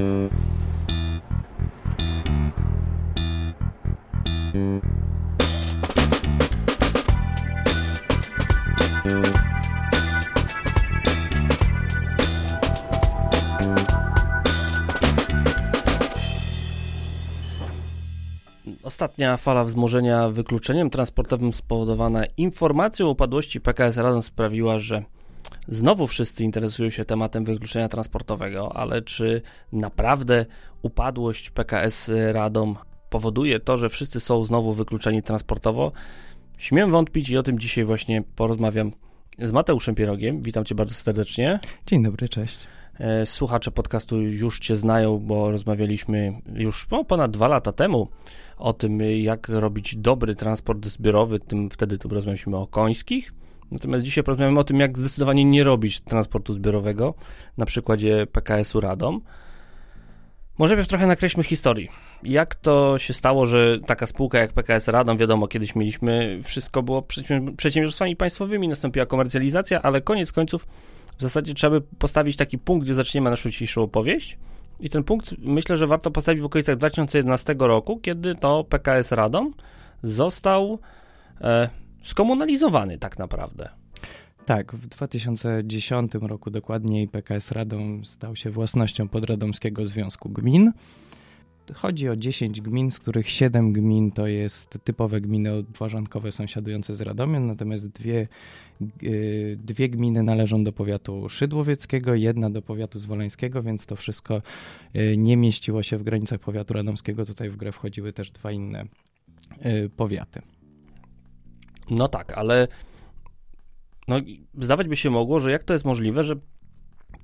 Mm-hmm. Ostatnia fala wzmożenia wykluczeniem transportowym spowodowana informacją o upadłości PKS Radom sprawiła, że znowu wszyscy interesują się tematem wykluczenia transportowego, ale czy naprawdę upadłość PKS Radom powoduje to, że wszyscy są znowu wykluczeni transportowo? Śmiem wątpić i o tym dzisiaj właśnie porozmawiam z Mateuszem Pierogiem. Witam cię bardzo serdecznie. Dzień dobry, cześć. E, słuchacze podcastu już Cię znają, bo rozmawialiśmy już no, ponad dwa lata temu o tym, jak robić dobry transport zbiorowy. Tym, wtedy tu rozmawialiśmy o końskich. Natomiast dzisiaj porozmawiamy o tym, jak zdecydowanie nie robić transportu zbiorowego na przykładzie PKS-u Radom. Może więc trochę nakreślmy historii. Jak to się stało, że taka spółka jak PKS Radom, wiadomo, kiedyś mieliśmy, wszystko było przedsiębiorstwami państwowymi, nastąpiła komercjalizacja, ale koniec końców w zasadzie trzeba by postawić taki punkt, gdzie zaczniemy naszą dzisiejszą opowieść. I ten punkt myślę, że warto postawić w okolicach 2011 roku, kiedy to PKS Radom został e, skomunalizowany tak naprawdę. Tak, w 2010 roku dokładniej PKS Radom stał się własnością Podradomskiego Związku Gmin. Chodzi o 10 gmin, z których 7 gmin to jest typowe gminy odważankowe sąsiadujące z Radomiem, natomiast dwie, y, dwie gminy należą do powiatu szydłowieckiego, jedna do powiatu zwoleńskiego, więc to wszystko y, nie mieściło się w granicach powiatu radomskiego. Tutaj w grę wchodziły też dwa inne y, powiaty. No tak, ale no, zdawać by się mogło, że jak to jest możliwe, że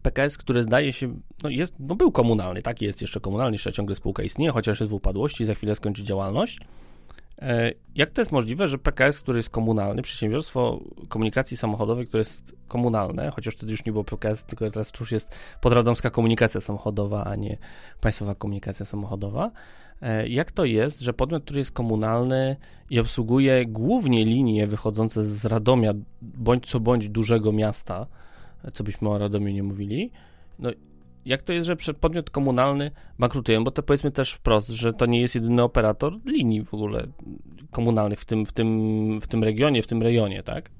PKS, który zdaje się, no, jest, no był komunalny, tak jest jeszcze komunalny, jeszcze ciągle spółka istnieje, chociaż jest w upadłości, za chwilę skończy działalność. E, jak to jest możliwe, że PKS, który jest komunalny, przedsiębiorstwo komunikacji samochodowej, które jest komunalne, chociaż wtedy już nie było PKS, tylko teraz już jest podradomska komunikacja samochodowa, a nie państwowa komunikacja samochodowa. E, jak to jest, że podmiot, który jest komunalny i obsługuje głównie linie wychodzące z Radomia, bądź co bądź dużego miasta, co byśmy o Radomiu nie mówili. No, jak to jest, że podmiot komunalny bankrutuje? Bo to powiedzmy też wprost, że to nie jest jedyny operator linii w ogóle komunalnych w tym, w tym, w tym regionie, w tym rejonie, tak?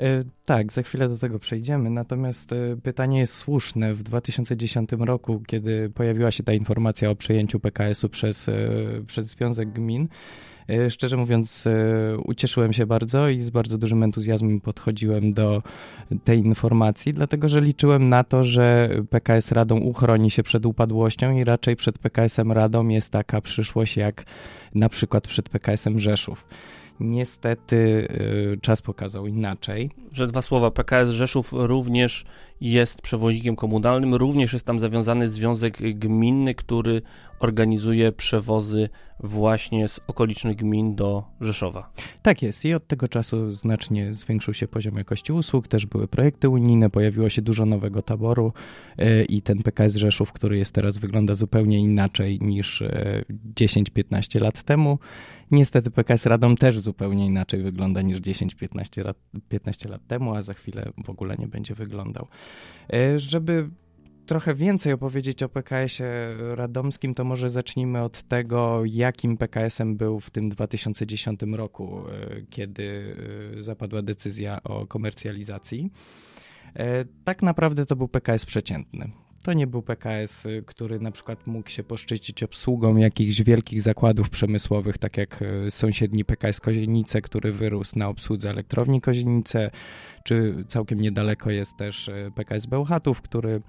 E, tak, za chwilę do tego przejdziemy. Natomiast e, pytanie jest słuszne. W 2010 roku, kiedy pojawiła się ta informacja o przejęciu PKS-u przez, e, przez Związek Gmin, szczerze mówiąc, e, ucieszyłem się bardzo i z bardzo dużym entuzjazmem podchodziłem do tej informacji, dlatego że liczyłem na to, że PKS Radą uchroni się przed upadłością i raczej przed PKS-em Radą jest taka przyszłość jak na przykład przed PKS-em Rzeszów. Niestety y, czas pokazał inaczej. Że dwa słowa, PKS Rzeszów również jest przewoźnikiem komunalnym, również jest tam zawiązany związek gminny, który organizuje przewozy właśnie z okolicznych gmin do Rzeszowa. Tak jest i od tego czasu znacznie zwiększył się poziom jakości usług, też były projekty unijne, pojawiło się dużo nowego taboru y, i ten PKS Rzeszów, który jest teraz, wygląda zupełnie inaczej niż 10-15 y, lat temu. Niestety PKS Radom też zupełnie inaczej wygląda niż 10-15 lat, 15 lat temu, a za chwilę w ogóle nie będzie wyglądał. E, żeby trochę więcej opowiedzieć o PKS-ie radomskim, to może zacznijmy od tego, jakim PKS-em był w tym 2010 roku, e, kiedy e, zapadła decyzja o komercjalizacji. Tak naprawdę to był PKS przeciętny. To nie był PKS, y, który na przykład mógł się poszczycić obsługą jakichś wielkich zakładów przemysłowych, tak jak y, sąsiedni PKS Kozienice, który wyrósł na obsłudze elektrowni Kozienice, czy całkiem niedaleko jest też y, PKS Bełchatów, który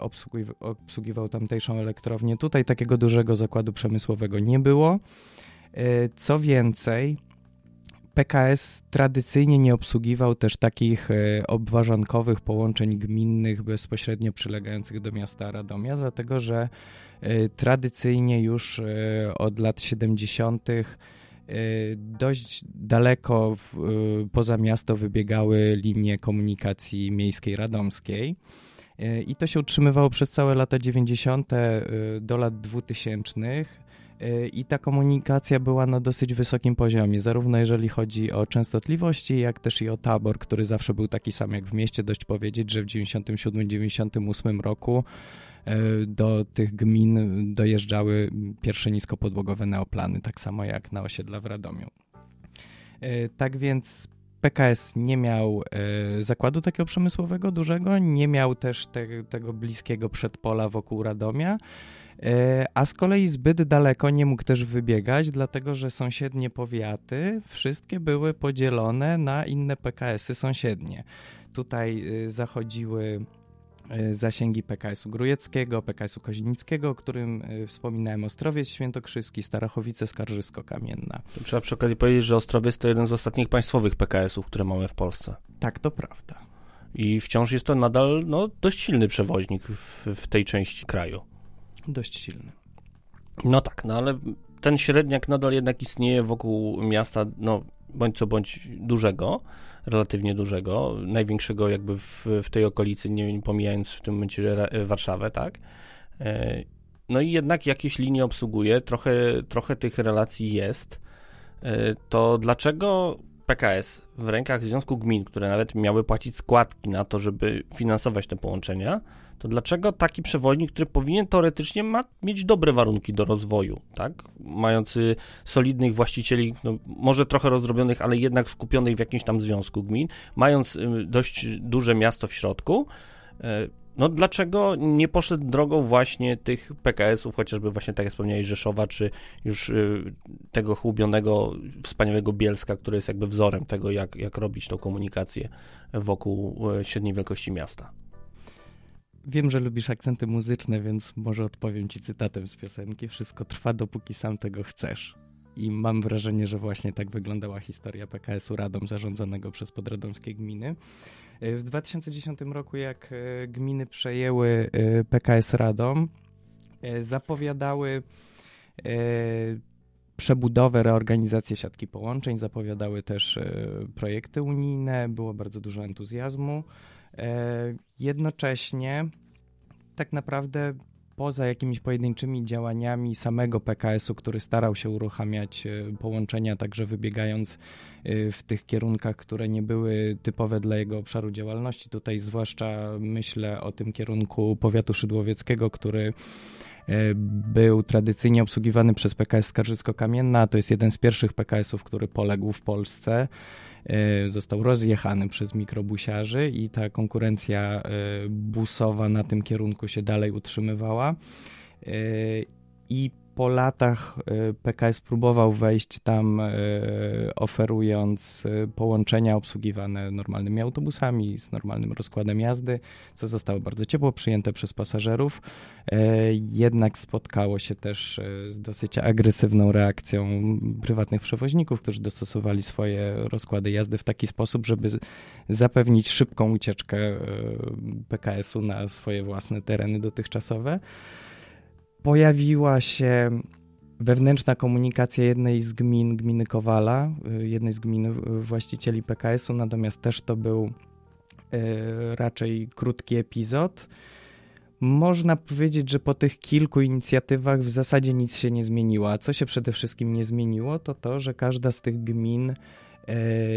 obsługiwał, obsługiwał tamtejszą elektrownię. Tutaj takiego dużego zakładu przemysłowego nie było. Co więcej, PKS tradycyjnie nie obsługiwał też takich e, obważankowych połączeń gminnych bezpośrednio przylegających do miasta Radomia, dlatego że e, tradycyjnie już e, od lat 70. dość daleko w, poza miasto wybiegały linie komunikacji miejskiej radomskiej. I to się utrzymywało przez całe lata 90. do lat 2000 I ta komunikacja była na dosyć wysokim poziomie, zarówno jeżeli chodzi o częstotliwości, jak też i o tabor, który zawsze był taki sam jak w mieście. Dość powiedzieć, że w 97-98 roku do tych gmin dojeżdżały pierwsze niskopodłogowe neoplany, tak samo jak na osiedla w Radomiu. Tak więc PKS nie miał zakładu takiego przemysłowego dużego, nie miał też te, tego bliskiego przedpola wokół Radomia, a z kolei zbyt daleko nie mógł też wybiegać, dlatego że sąsiednie powiaty wszystkie były podzielone na inne PKS-y sąsiednie. Tutaj e, zachodziły E, zasięgi PKS-u Grujeckiego, PKS-u Kozienickiego, o którym e, wspominałem, Ostrowiec Świętokrzyski, Starachowice, Skarżysko-Kamienna. To trzeba przy okazji powiedzieć, że Ostrowiec to jeden z ostatnich państwowych PKS-ów, które mamy w Polsce. Tak, to prawda. I wciąż jest to nadal no, dość silny przewoźnik w, w tej części kraju. Dość silny. No tak, no ale ten średniak nadal jednak istnieje wokół miasta, no bądź co bądź dużego relatywnie dużego, największego jakby w, w tej okolicy, nie pomijając w tym momencie Warszawę, tak? E, no i jednak jakieś linie obsługuje, trochę, trochę tych relacji jest. E, to dlaczego PKS w rękach Związku Gmin, które nawet miały płacić składki na to, żeby finansować te połączenia, to dlaczego taki przewoźnik, który powinien teoretycznie ma mieć dobre warunki do rozwoju, tak? Mający solidnych właścicieli, no, może trochę rozdrobionych, ale jednak skupionych w jakimś tam związku gmin, mając dość duże miasto w środku, e, no dlaczego nie poszedł drogą właśnie tych PKS-ów, chociażby właśnie tak jak wspomniałeś Rzeszowa, czy już y, tego chłubionego, wspaniałego Bielska, który jest jakby wzorem tego, jak, jak robić tą komunikację wokół e, średniej wielkości miasta? Wiem, że lubisz akcenty muzyczne, więc może odpowiem ci cytatem z piosenki. Wszystko trwa, dopóki sam tego chcesz. I mam wrażenie, że właśnie tak wyglądała historia PKS-u Radom zarządzanego przez podradomskie gminy. W 2010 roku, jak e, gminy przejęły e, PKS Radom, e, zapowiadały przebudowę, reorganizację siatki połączeń, zapowiadały też projekty unijne, było bardzo dużo entuzjazmu. Jednocześnie tak naprawdę poza jakimiś pojedynczymi działaniami samego PKS-u, który starał się uruchamiać e, połączenia, także wybiegając e, w tych kierunkach, które nie były typowe dla jego obszaru działalności. Tutaj zwłaszcza myślę o tym kierunku powiatu szydłowieckiego, który e, był tradycyjnie obsługiwany przez PKS Skarżysko-Kamienna. To jest jeden z pierwszych PKS-ów, który poległ w Polsce. E, został rozjechany przez mikrobusiarzy i ta konkurencja e, busowa na tym kierunku się dalej utrzymywała. E, I po latach e, PKS próbował wejść tam, e, oferując e, połączenia obsługiwane normalnymi autobusami z normalnym rozkładem jazdy, co zostało bardzo ciepło przyjęte przez pasażerów. Jednak spotkało się też z dosyć agresywną reakcją prywatnych przewoźników, którzy dostosowali swoje rozkłady jazdy w taki sposób, żeby zapewnić szybką ucieczkę PKS-u na swoje własne tereny dotychczasowe pojawiła się wewnętrzna komunikacja jednej z gmin, gminy Kowala, y, jednej z gmin właścicieli PKS-u, natomiast też to był y, raczej krótki epizod. Można powiedzieć, że po tych kilku inicjatywach w zasadzie nic się nie zmieniło. A co się przede wszystkim nie zmieniło, to to, że każda z tych gmin y,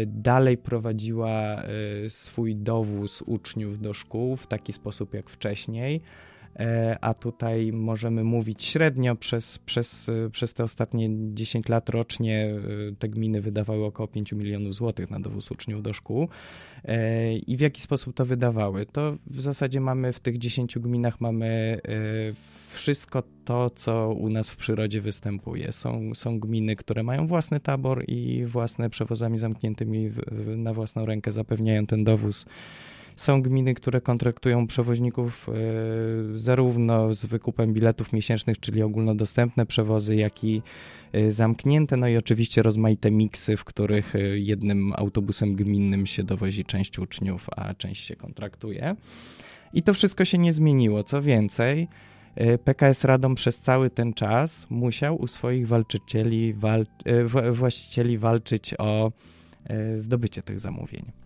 dalej prowadziła swój dowóz uczniów do szkół w taki sposób jak wcześniej a tutaj możemy mówić średnio przez, przez, przez te ostatnie 10 lat rocznie e, te gminy wydawały około 5 milionów złotych na dowóz uczniów do szkół. E, I w jaki sposób to wydawały? To w zasadzie mamy w tych 10 gminach mamy wszystko to, co u nas w przyrodzie występuje. Są, są gminy, które mają własny tabor i własne przewozami zamkniętymi na własną rękę zapewniają ten dowóz są gminy, które kontraktują przewoźników e, zarówno z wykupem biletów miesięcznych, czyli ogólnodostępne przewozy, jak i e, zamknięte, no i oczywiście rozmaite miksy, w których e, jednym autobusem gminnym się dowozi część uczniów, a część się kontraktuje. I to wszystko się nie zmieniło. Co więcej, PKS Radom przez cały ten czas musiał u swoich wal, właścicieli walczyć o zdobycie tych zamówień.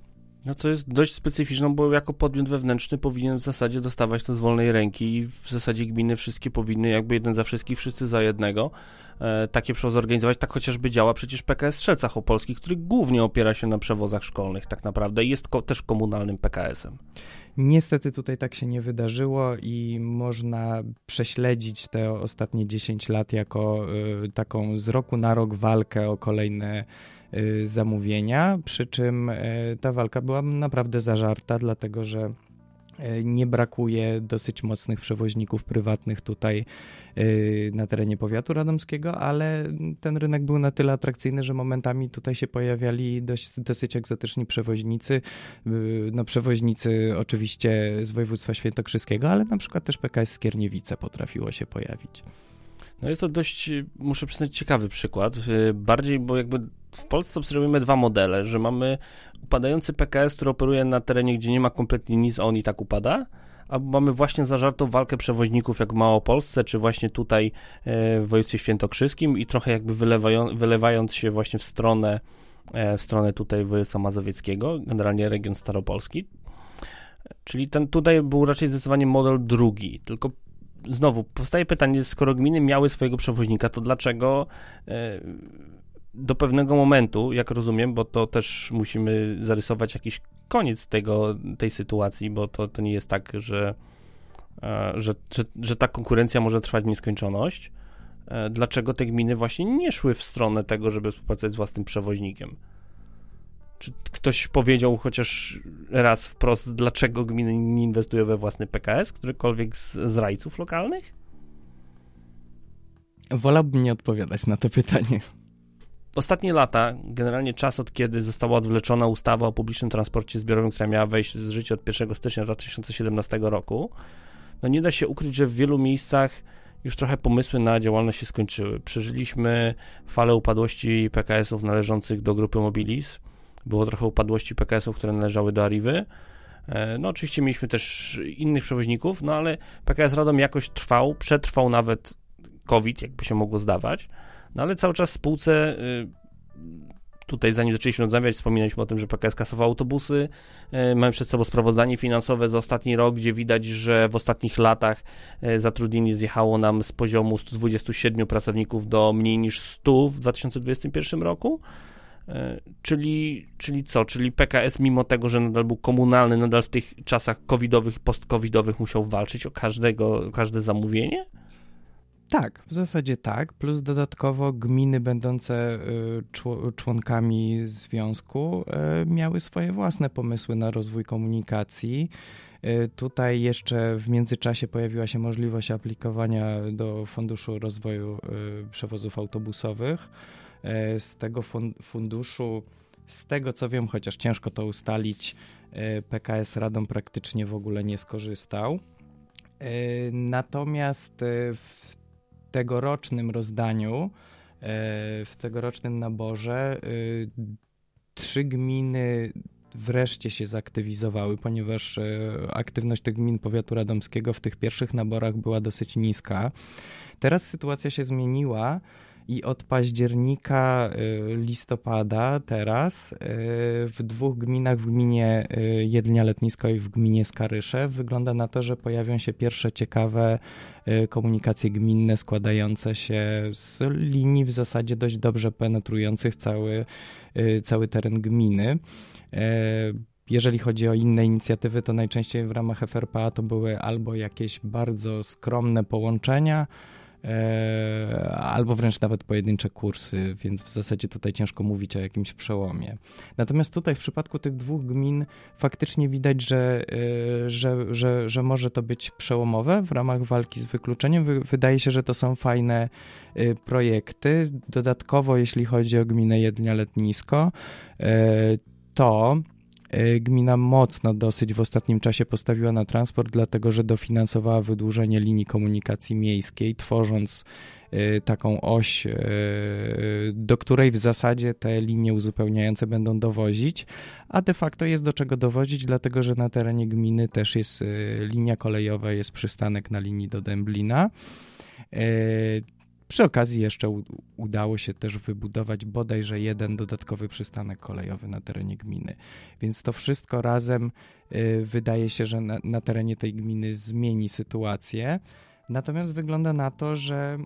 No to jest dość specyficzne, bo jako podmiot wewnętrzny powinien w zasadzie dostawać to z wolnej ręki i w zasadzie gminy wszystkie powinny jakby jeden za wszystkich, wszyscy za jednego e, takie przewozy organizować. Tak chociażby działa przecież PKS Strzelcach Opolskich, który głównie opiera się na przewozach szkolnych tak naprawdę i jest ko też komunalnym PKS-em. Niestety tutaj tak się nie wydarzyło i można prześledzić te ostatnie 10 lat jako y, taką z roku na rok walkę o kolejne zamówienia, przy czym y, ta walka była naprawdę zażarta, dlatego że E, nie brakuje dosyć mocnych przewoźników prywatnych tutaj na terenie powiatu radomskiego, ale ten rynek był na tyle atrakcyjny, że momentami tutaj się pojawiali dość, dosyć egzotyczni przewoźnicy. No przewoźnicy oczywiście z województwa świętokrzyskiego, ale na przykład też PKS Skierniewice potrafiło się pojawić. No jest to dość, muszę przyznać, ciekawy przykład. Bardziej, bo jakby w Polsce obserwujemy dwa modele, że mamy upadający PKS, który operuje na terenie, gdzie nie ma kompletnie nic, a on i tak upada, a mamy właśnie zażartą walkę przewoźników jak w Małopolsce, czy właśnie tutaj e, w województwie świętokrzyskim i trochę jakby wylewają, wylewając się właśnie w stronę, e, w stronę tutaj województwa mazowieckiego, generalnie region staropolski. Czyli ten tutaj był raczej zdecydowanie model drugi, tylko znowu powstaje pytanie, skoro gminy miały swojego przewoźnika, to dlaczego e, do pewnego momentu, jak rozumiem, bo to też musimy zarysować jakiś koniec tego, tej sytuacji, bo to, to nie jest tak, że, e, że, że, że ta konkurencja może trwać w nieskończoność. E, dlaczego te gminy właśnie nie szły w stronę tego, żeby współpracować z własnym przewoźnikiem? Czy ktoś powiedział chociaż raz wprost, dlaczego gminy nie inwestują we własny PKS, którykolwiek z, z rajców lokalnych? Wolałbym nie odpowiadać na to pytanie. Ostatnie lata, generalnie czas od kiedy została odwleczona ustawa o publicznym transporcie zbiorowym, która miała wejść z życia od 1 stycznia 2017 roku, no nie da się ukryć, że w wielu miejscach już trochę pomysły na działalność się skończyły. Przeżyliśmy falę upadłości PKS-ów należących do grupy Mobilis. Było trochę upadłości PKS-ów, które należały do Arrivy. E, no oczywiście mieliśmy też innych przewoźników, no ale PKS Radom jakoś trwał, przetrwał nawet COVID, jakby się mogło zdawać. No ale cały czas spółce y, tutaj zanim zaczęliśmy rozmawiać, wspominaliśmy o tym, że PKS kasował autobusy. Y, mamy przed sobą sprawozdanie finansowe za ostatni rok, gdzie widać, że w ostatnich latach y, zatrudnienie zjechało nam z poziomu 127 pracowników do mniej niż 100 w 2021 roku. Czyli, czyli co? Czyli PKS, mimo tego, że nadal był komunalny, nadal w tych czasach covidowych, post-covidowych musiał walczyć o każdego, każde zamówienie? Tak, w zasadzie tak. Plus dodatkowo gminy będące y, członkami związku y, miały swoje własne pomysły na rozwój komunikacji. Y, tutaj jeszcze w międzyczasie pojawiła się możliwość aplikowania do Funduszu Rozwoju Przewozów Autobusowych. Z tego funduszu, z tego co wiem, chociaż ciężko to ustalić, PKS Radom praktycznie w ogóle nie skorzystał. Natomiast w tegorocznym rozdaniu, e, w tegorocznym naborze e, trzy gminy wreszcie się zaktywizowały, ponieważ e, aktywność tych gmin powiatu radomskiego w tych pierwszych naborach była dosyć niska. Teraz sytuacja się zmieniła i od października, listopada teraz w dwóch gminach, w gminie Jedlnia Letnisko i w gminie Skarysze wygląda na to, że pojawią się pierwsze ciekawe Y, komunikacje gminne składające się z linii w zasadzie dość dobrze penetrujących cały, y, cały teren gminy. Y, jeżeli chodzi o inne inicjatywy, to najczęściej w ramach FRPA to były albo jakieś bardzo skromne połączenia, albo wręcz nawet pojedyncze kursy, więc w zasadzie tutaj ciężko mówić o jakimś przełomie. Natomiast tutaj w przypadku tych dwóch gmin faktycznie widać, że, e, że, że, że może to być przełomowe w ramach walki z wykluczeniem. Wydaje się, że to są fajne e, projekty. Dodatkowo, jeśli chodzi o gminę Jednia Letnisko, to E, gmina mocno dosyć w ostatnim czasie postawiła na transport, dlatego że dofinansowała wydłużenie linii komunikacji miejskiej, tworząc e, taką oś, e, do której w zasadzie te linie uzupełniające będą dowozić, a de facto jest do czego dowozić, dlatego że na terenie gminy też jest linia kolejowa, jest przystanek na linii do Dęblina. Przy okazji jeszcze udało się też wybudować bodajże jeden dodatkowy przystanek kolejowy na terenie gminy. Więc to wszystko razem y, wydaje się, że na, na terenie tej gminy zmieni sytuację. Natomiast wygląda na to, że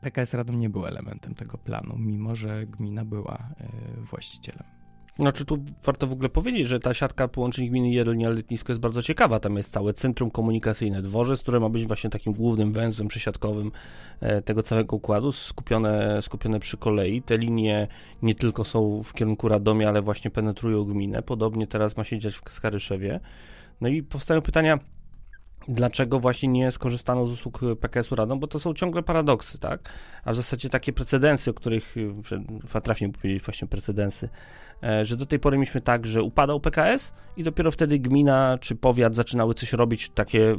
PKS Radom nie był elementem tego planu, mimo że gmina była y, właścicielem. Znaczy tu warto w ogóle powiedzieć, że ta siatka połączeń gminy Jelenia-Letnisko jest bardzo ciekawa. Tam jest całe centrum komunikacyjne, dworzec, które ma być właśnie takim głównym węzłem przesiadkowym e, tego całego układu, skupione, skupione przy kolei. Te linie nie tylko są w kierunku Radomia, ale właśnie penetrują gminę. Podobnie teraz ma się dziać w Kaskaryszewie. No i powstają pytania, dlaczego właśnie nie skorzystano z usług PKS-u Radom, bo to są ciągle paradoksy, tak? A w zasadzie takie precedensy, o których trafnie powiedzieć właśnie precedensy, e, że do tej pory mieliśmy tak, że upadał PKS i dopiero wtedy gmina czy powiat zaczynały coś robić takie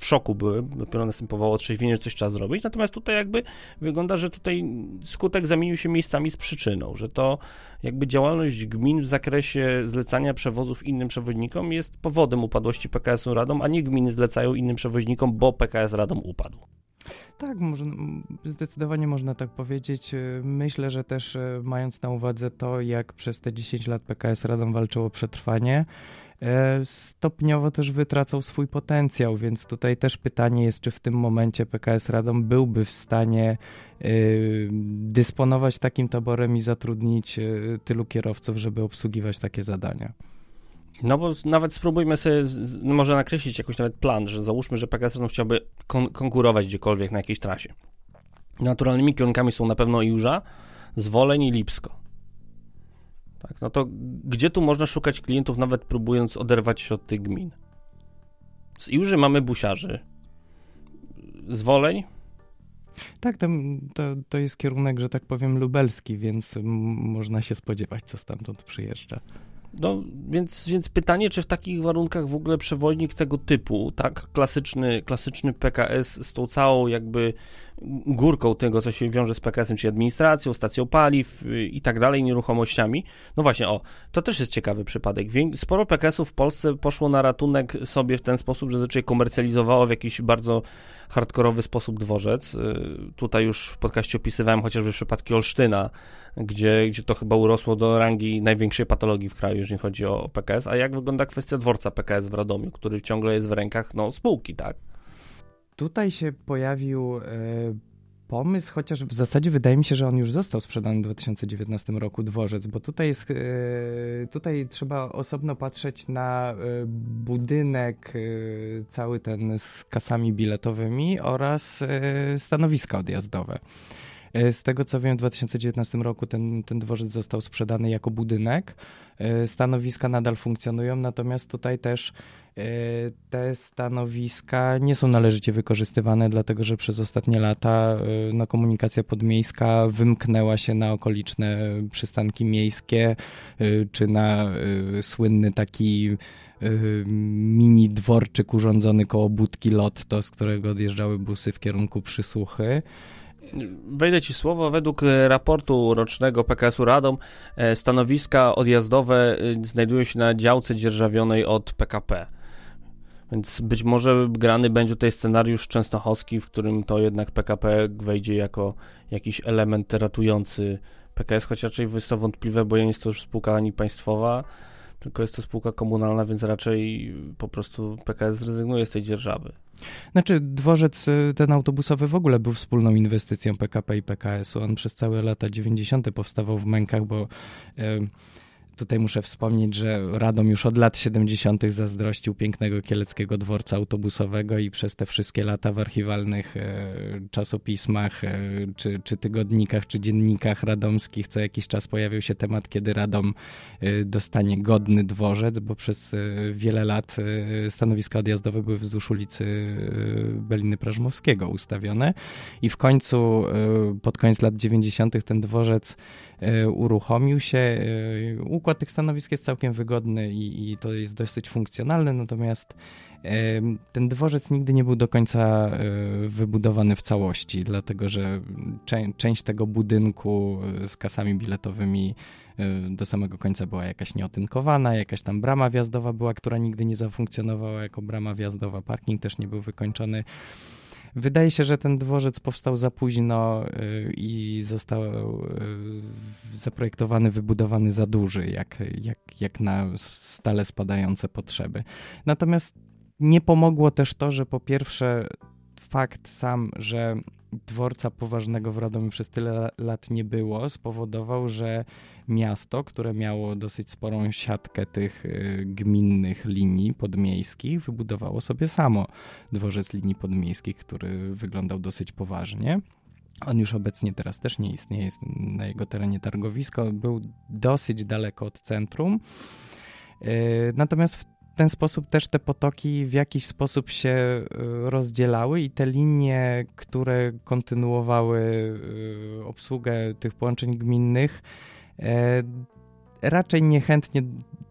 w szoku były, dopiero następowało otrzeźwienie, że coś trzeba zrobić, natomiast tutaj jakby wygląda, że tutaj skutek zamienił się miejscami z przyczyną, że to jakby działalność gmin w zakresie zlecania przewozów innym przewoźnikom jest powodem upadłości PKS-u Radom, a nie gminy zlecają innym przewoźnikom, bo PKS Radom upadł. Tak, może, zdecydowanie można tak powiedzieć. Myślę, że też e, mając na uwadze to, jak przez te 10 lat PKS Radom walczyło o przetrwanie, E, stopniowo też wytracał swój potencjał, więc tutaj też pytanie jest, czy w tym momencie PKS Radom byłby w stanie e, dysponować takim taborem i zatrudnić e, tylu kierowców, żeby obsługiwać takie zadania. No bo nawet spróbujmy sobie, no może nakreślić jakiś nawet plan, że załóżmy, że PKS Radom chciałby kon konkurować gdziekolwiek na jakiejś trasie. Naturalnymi kierunkami są na pewno Iłża, Zwoleń i Lipsko. Tak, no to gdzie tu można szukać klientów, nawet próbując oderwać się od tych gmin? Z Iłży mamy busiarzy. Zwoleń? Tak, to, to, to jest kierunek, że tak powiem, lubelski, więc można się spodziewać, co stamtąd przyjeżdża. No, więc, więc pytanie, czy w takich warunkach w ogóle przewoźnik tego typu, tak, klasyczny, klasyczny PKS z tą całą jakby górką tego, co się wiąże z PKS-em, czyli administracją, stacją paliw y, i tak dalej, nieruchomościami. No właśnie, o, to też jest ciekawy przypadek. Sporo PKS-ów w Polsce poszło na ratunek sobie w ten sposób, że zaczęli komercjalizowało w jakiś bardzo hardkorowy sposób dworzec. Y, tutaj już w podcaście opisywałem chociażby przypadki Olsztyna, gdzie, gdzie to chyba urosło do rangi największej patologii w kraju, jeżeli chodzi o PKS. A jak wygląda kwestia dworca PKS w Radomiu, który ciągle jest w rękach no, spółki, tak? Tutaj się pojawił e, pomysł, chociaż w zasadzie wydaje mi się, że on już został sprzedany w 2019 roku, dworzec, bo tutaj jest, e, tutaj trzeba osobno patrzeć na e, budynek cały ten z kasami biletowymi oraz stanowiska odjazdowe. Z tego co wiem, w 2019 roku ten, ten dworzec został sprzedany jako budynek. Stanowiska nadal funkcjonują, natomiast tutaj też E, te stanowiska nie są należycie wykorzystywane, dlatego że przez ostatnie lata e, no, komunikacja podmiejska wymknęła się na okoliczne przystanki miejskie, e, czy na słynny taki mini dworczyk urządzony koło budki Lotto, z którego odjeżdżały busy w kierunku Przysłuchy. Wejdę ci słowo, według raportu rocznego PKS-u Radom stanowiska odjazdowe znajdują się na działce dzierżawionej od PKP. Więc być może grany będzie tutaj scenariusz częstochowski, w którym to jednak PKP wejdzie jako jakiś element ratujący PKS, chociaż raczej jest to wątpliwe, bo nie jest to już spółka ani państwowa, tylko jest to spółka komunalna, więc raczej po prostu PKS zrezygnuje z tej dzierżawy. Znaczy, dworzec y, ten autobusowy w ogóle był wspólną inwestycją PKP i PKS-u. On przez całe lata 90. powstawał w mękach, bo. Yy Tutaj muszę wspomnieć, że Radom już od lat 70. zazdrościł pięknego kieleckiego dworca autobusowego i przez te wszystkie lata w archiwalnych e, czasopismach, e, czy, czy tygodnikach, czy dziennikach radomskich co jakiś czas pojawiał się temat, kiedy Radom e, dostanie godny dworzec, bo przez wiele lat stanowiska odjazdowe były wzdłuż ulicy Beliny Prażmowskiego ustawione i w końcu, pod koniec lat 90. ten dworzec uruchomił się. Układ układ tych stanowisk jest całkiem wygodny i, i to jest dosyć funkcjonalne, natomiast ten dworzec nigdy nie był do końca e, wybudowany w całości, dlatego że część tego budynku e, z kasami biletowymi e, do samego końca była jakaś nieotynkowana, jakaś tam brama wjazdowa była, która nigdy nie zafunkcjonowała jako brama wjazdowa, parking też nie był wykończony. Wydaje się, że ten dworzec powstał za późno y, i został y, zaprojektowany, wybudowany za duży, jak, jak, jak na stale spadające potrzeby. Natomiast nie pomogło też to, że po pierwsze fakt sam, że dworca poważnego w Radomiu przez tyle lat nie było, spowodował, że miasto, które miało dosyć sporą siatkę tych y, gminnych linii podmiejskich, wybudowało sobie samo dworzec linii podmiejskich, który wyglądał dosyć poważnie. On już obecnie teraz też nie istnieje, jest na jego terenie targowisko, był dosyć daleko od centrum. Y, natomiast w ten sposób też te potoki w jakiś sposób się y, rozdzielały i te linie, które kontynuowały y, obsługę tych połączeń gminnych, e, raczej niechętnie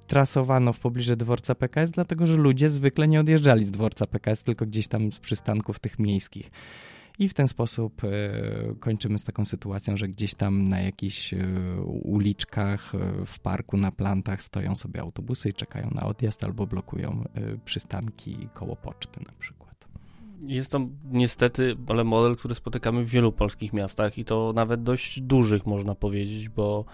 trasowano w pobliżu dworca PKS, dlatego że ludzie zwykle nie odjeżdżali z dworca PKS, tylko gdzieś tam z przystanków tych miejskich. I w ten sposób e, kończymy z taką sytuacją, że gdzieś tam na jakichś e, uliczkach, e, w parku, na plantach stoją sobie autobusy i czekają na odjazd albo blokują przystanki koło poczty na przykład. Jest to niestety, ale model, który spotykamy w wielu polskich miastach i to nawet dość dużych można powiedzieć, bo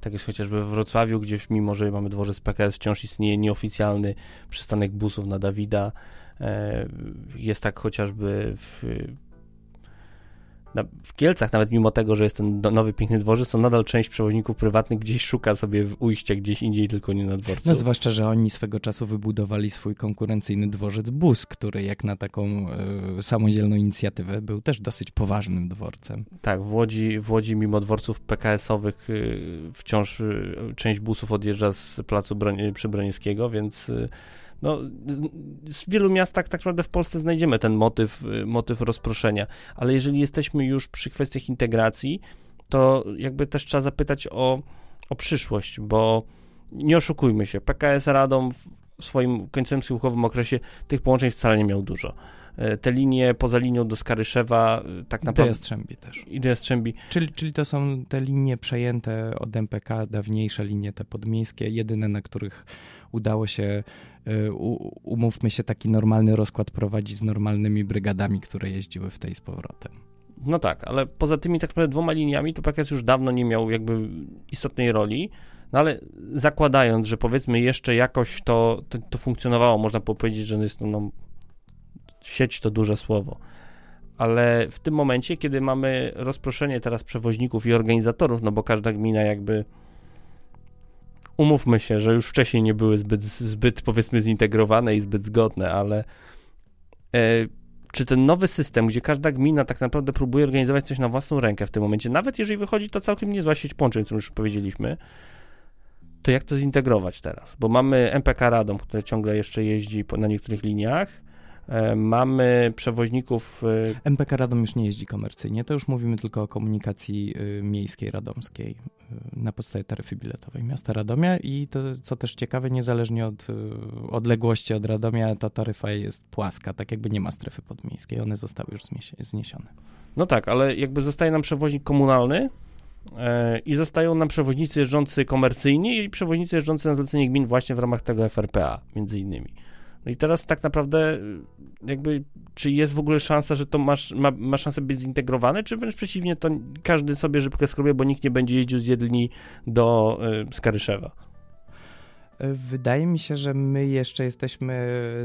tak jest chociażby w Wrocławiu, gdzie mimo, że mamy dworzec PKS, wciąż istnieje nieoficjalny przystanek busów na Dawida. Jest tak chociażby w w Kielcach, nawet mimo tego, że jest ten nowy, piękny dworzec, to nadal część przewoźników prywatnych gdzieś szuka sobie ujścia gdzieś indziej, tylko nie na dworcu. No zwłaszcza, że oni swego czasu wybudowali swój konkurencyjny dworzec Bus, który jak na taką y, samodzielną inicjatywę był też dosyć poważnym dworcem. Tak, w Łodzi, w Łodzi mimo dworców PKS-owych y, wciąż y, część busów odjeżdża z placu Broń, przy Bronieckiego, więc no, w wielu miastach tak naprawdę w Polsce znajdziemy ten motyw, y, motyw rozproszenia, ale jeżeli jesteśmy już przy kwestiach integracji, to jakby też trzeba zapytać o, o przyszłość, bo nie oszukujmy się, PKS Radom w swoim końcowym schyłkowym okresie tych połączeń wcale nie miał dużo. E, te linie poza linią do Skaryszewa e, tak naprawdę... I do Jastrzębi też. I do Jastrzębi. Czyli, czyli to są te linie przejęte od MPK, dawniejsze linie te podmiejskie, jedyne na których udało się, umówmy się, taki normalny rozkład prowadzić z normalnymi brygadami, które jeździły w tej z powrotem. No tak, ale poza tymi tak naprawdę dwoma liniami to PKS już dawno nie miał jakby istotnej roli. No ale zakładając, że powiedzmy jeszcze jakoś to, to, to funkcjonowało, można powiedzieć, że jest no, sieć to duże słowo. Ale w tym momencie, kiedy mamy rozproszenie teraz przewoźników i organizatorów, no bo każda gmina jakby umówmy się, że już wcześniej nie były zbyt, zbyt powiedzmy zintegrowane i zbyt zgodne, ale e, czy ten nowy system, gdzie każda gmina tak naprawdę próbuje organizować coś na własną rękę w tym momencie, nawet jeżeli wychodzi to całkiem niezła sieć połączeń, co już powiedzieliśmy, to jak to zintegrować teraz? Bo mamy MPK Radom, które ciągle jeszcze jeździ na niektórych liniach, mamy przewoźników. E, MPK Radom już nie jeździ komercyjnie, to już mówimy tylko o komunikacji e, miejskiej radomskiej na podstawie taryfy biletowej miasta Radomia i to, co też ciekawe, niezależnie od odległości od Radomia, ta taryfa jest płaska, tak jakby nie ma strefy podmiejskiej, one zostały już zniesione. No tak, ale jakby zostaje nam przewoźnik komunalny, i zostają nam przewoźnicy jeżdżący komercyjni i przewoźnicy jeżdżący na zlecenie gmin właśnie w ramach tego FRPA, między innymi. No i teraz tak naprawdę jakby, czy jest w ogóle szansa, że to masz, ma, ma szansę być zintegrowane, czy wręcz przeciwnie, to każdy sobie szybko skrobie, bo nikt nie będzie jeździł z Jedlni do y, Skaryszewa? Wydaje mi się, że my jeszcze jesteśmy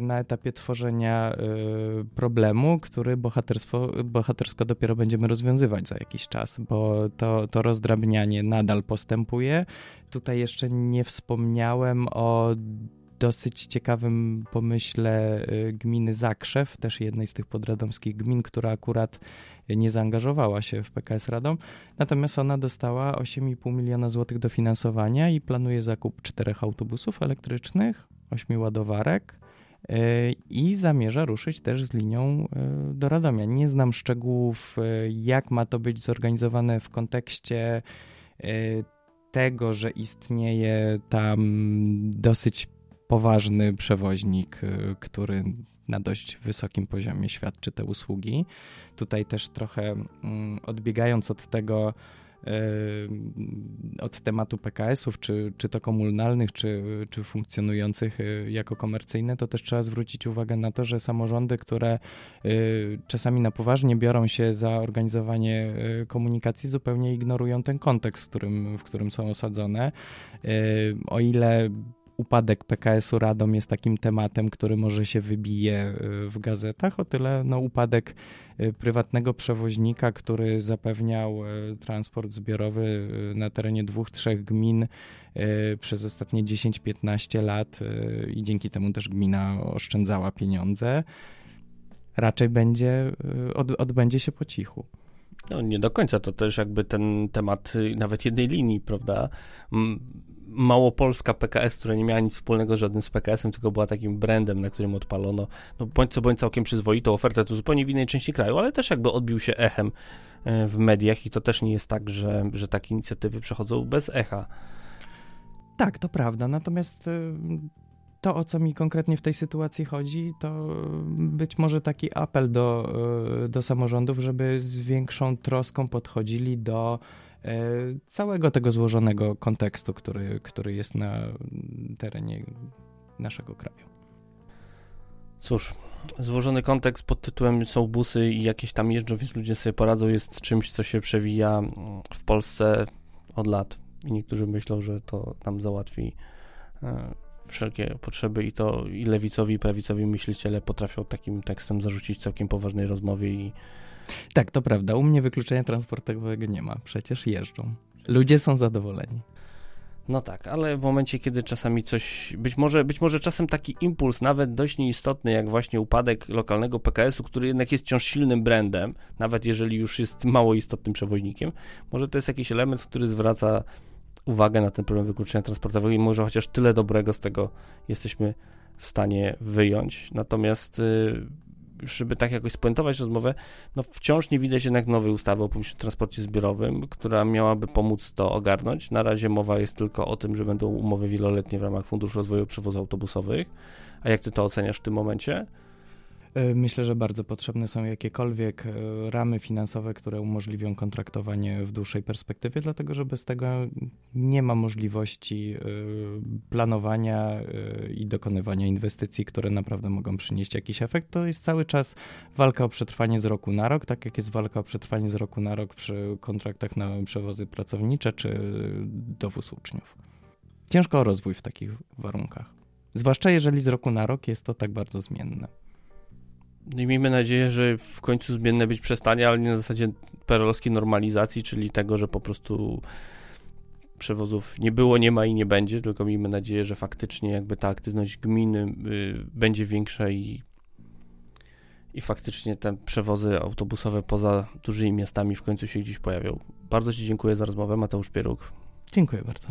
na etapie tworzenia y, problemu, który bohaterstwo, bohatersko dopiero będziemy rozwiązywać za jakiś czas, bo to, to rozdrabnianie nadal postępuje. Tutaj jeszcze nie wspomniałem o dosyć ciekawym pomyśle y, gminy Zakrzew, też jednej z tych podradomskich gmin, która akurat nie zaangażowała się w PKS Radom, natomiast ona dostała 8,5 miliona złotych dofinansowania i planuje zakup czterech autobusów elektrycznych, ośmiu ładowarek y, i zamierza ruszyć też z linią y, do Radomia. Nie znam szczegółów, jak ma to być zorganizowane w kontekście tego, że istnieje tam dosyć poważny przewoźnik, y, który na dość wysokim poziomie świadczy te usługi. Tutaj też trochę mm, odbiegając od tego, od tematu PKS-ów, czy, czy to komunalnych, czy, czy funkcjonujących jako komercyjne, to też trzeba zwrócić uwagę na to, że samorządy, które czasami na poważnie biorą się za organizowanie komunikacji, zupełnie ignorują ten kontekst, w którym, w którym są osadzone. O ile upadek PKS-u Radom jest takim tematem, który może się wybije y, w gazetach, o tyle no, upadek y, prywatnego przewoźnika, który zapewniał y, transport zbiorowy na terenie dwóch, trzech gmin przez ostatnie 10-15 lat i dzięki temu też gmina oszczędzała pieniądze, raczej będzie, od, odbędzie się po cichu. No nie do końca, to też jakby ten temat nawet jednej linii, prawda? Małopolska PKS, która nie miała nic wspólnego z żadnym z PKS-em, tylko była takim brandem, na którym odpalono, no bądź co bądź całkiem przyzwoitą ofertę, to zupełnie w innej części kraju, ale też jakby odbił się echem e, w mediach i to też nie jest tak, że, że takie inicjatywy przechodzą bez echa. Tak, to prawda, natomiast e, to, o co mi konkretnie w tej sytuacji chodzi, to być może taki apel do, e, do samorządów, żeby z większą troską podchodzili do całego tego złożonego kontekstu, który, który jest na terenie naszego kraju. Cóż, złożony kontekst pod tytułem są busy i jakieś tam jeżdżą, więc ludzie sobie poradzą, jest czymś, co się przewija w Polsce od lat. I niektórzy myślą, że to nam załatwi e, wszelkie potrzeby i to i lewicowi, i prawicowi myśliciele potrafią takim tekstem zarzucić całkiem poważnej rozmowie i tak, to prawda. U mnie wykluczenia transportowego nie ma. Przecież jeżdżą. Ludzie są zadowoleni. No tak, ale w momencie, kiedy czasami coś, być może, być może czasem taki impuls, nawet dość nieistotny, jak właśnie upadek lokalnego PKS-u, który jednak jest wciąż silnym brandem, nawet jeżeli już jest mało istotnym przewoźnikiem, może to jest jakiś element, który zwraca uwagę na ten problem wykluczenia transportowego i może chociaż tyle dobrego z tego jesteśmy w stanie wyjąć. Natomiast y, żeby tak jakoś spuentować rozmowę, no wciąż nie widać jednak nowej ustawy o publicznym transporcie zbiorowym, która miałaby pomóc to ogarnąć. Na razie mowa jest tylko o tym, że będą umowy wieloletnie w ramach Funduszu Rozwoju Przewozów Autobusowych. A jak ty to oceniasz w tym momencie? E, myślę, że bardzo potrzebne są jakiekolwiek e, ramy finansowe, które umożliwią kontraktowanie w dłuższej perspektywie, dlatego że bez tego nie ma możliwości e, planowania i dokonywania inwestycji, które naprawdę mogą przynieść jakiś efekt. To jest cały czas walka o przetrwanie z roku na rok, tak jak jest walka o przetrwanie z roku na rok przy kontraktach na przewozy pracownicze czy dowóz uczniów. Ciężko o rozwój w takich warunkach. Zwłaszcza jeżeli z roku na rok jest to tak bardzo zmienne. No i miejmy nadzieję, że w końcu zmienne być przestanie, ale nie na zasadzie perolowskiej normalizacji, czyli tego, że po prostu przewozów nie było, nie ma i nie będzie, tylko miejmy nadzieję, że faktycznie jakby ta aktywność gminy y, będzie większa i, i faktycznie te przewozy autobusowe poza dużymi miastami w końcu się gdzieś pojawią. Bardzo Ci dziękuję za rozmowę, Mateusz Pieruk. Dziękuję bardzo.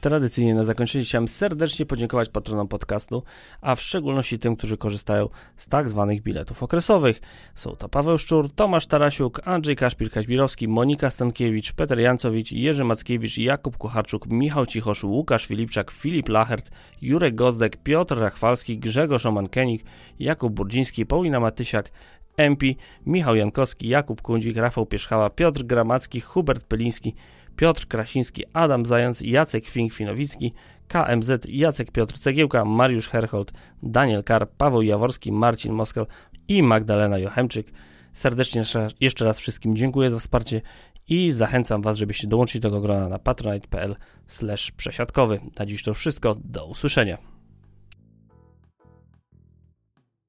Tradycyjnie na zakończenie chciałem serdecznie podziękować patronom podcastu, a w szczególności tym, którzy korzystają z tak zwanych biletów okresowych. Są to Paweł Szczur, Tomasz Tarasiuk, Andrzej Kaszpir-Kaźbirowski, Monika Stankiewicz, Peter Jancowicz, Jerzy Mackiewicz, Jakub Kucharczuk, Michał Cichosz, Łukasz Filipczak, Filip Lachert, Jurek Gozdek, Piotr Rachwalski, Grzegorz Omankenik, Jakub Burdziński, Paulina Matysiak, MP, Michał Jankowski, Jakub Kundzik, Rafał Pierzchała, Piotr Gramacki, Hubert Peliński, Piotr Krasiński, Adam Zając, Jacek Fink-Finowicki, KMZ, Jacek Piotr Cegiełka, Mariusz Herhold, Daniel Kar, Paweł Jaworski, Marcin Moskal i Magdalena Jochemczyk. Serdecznie jeszcze raz wszystkim dziękuję za wsparcie i zachęcam Was, żebyście dołączyli do tego grona na patronite.pl przesiadkowy. Na dziś to wszystko, do usłyszenia.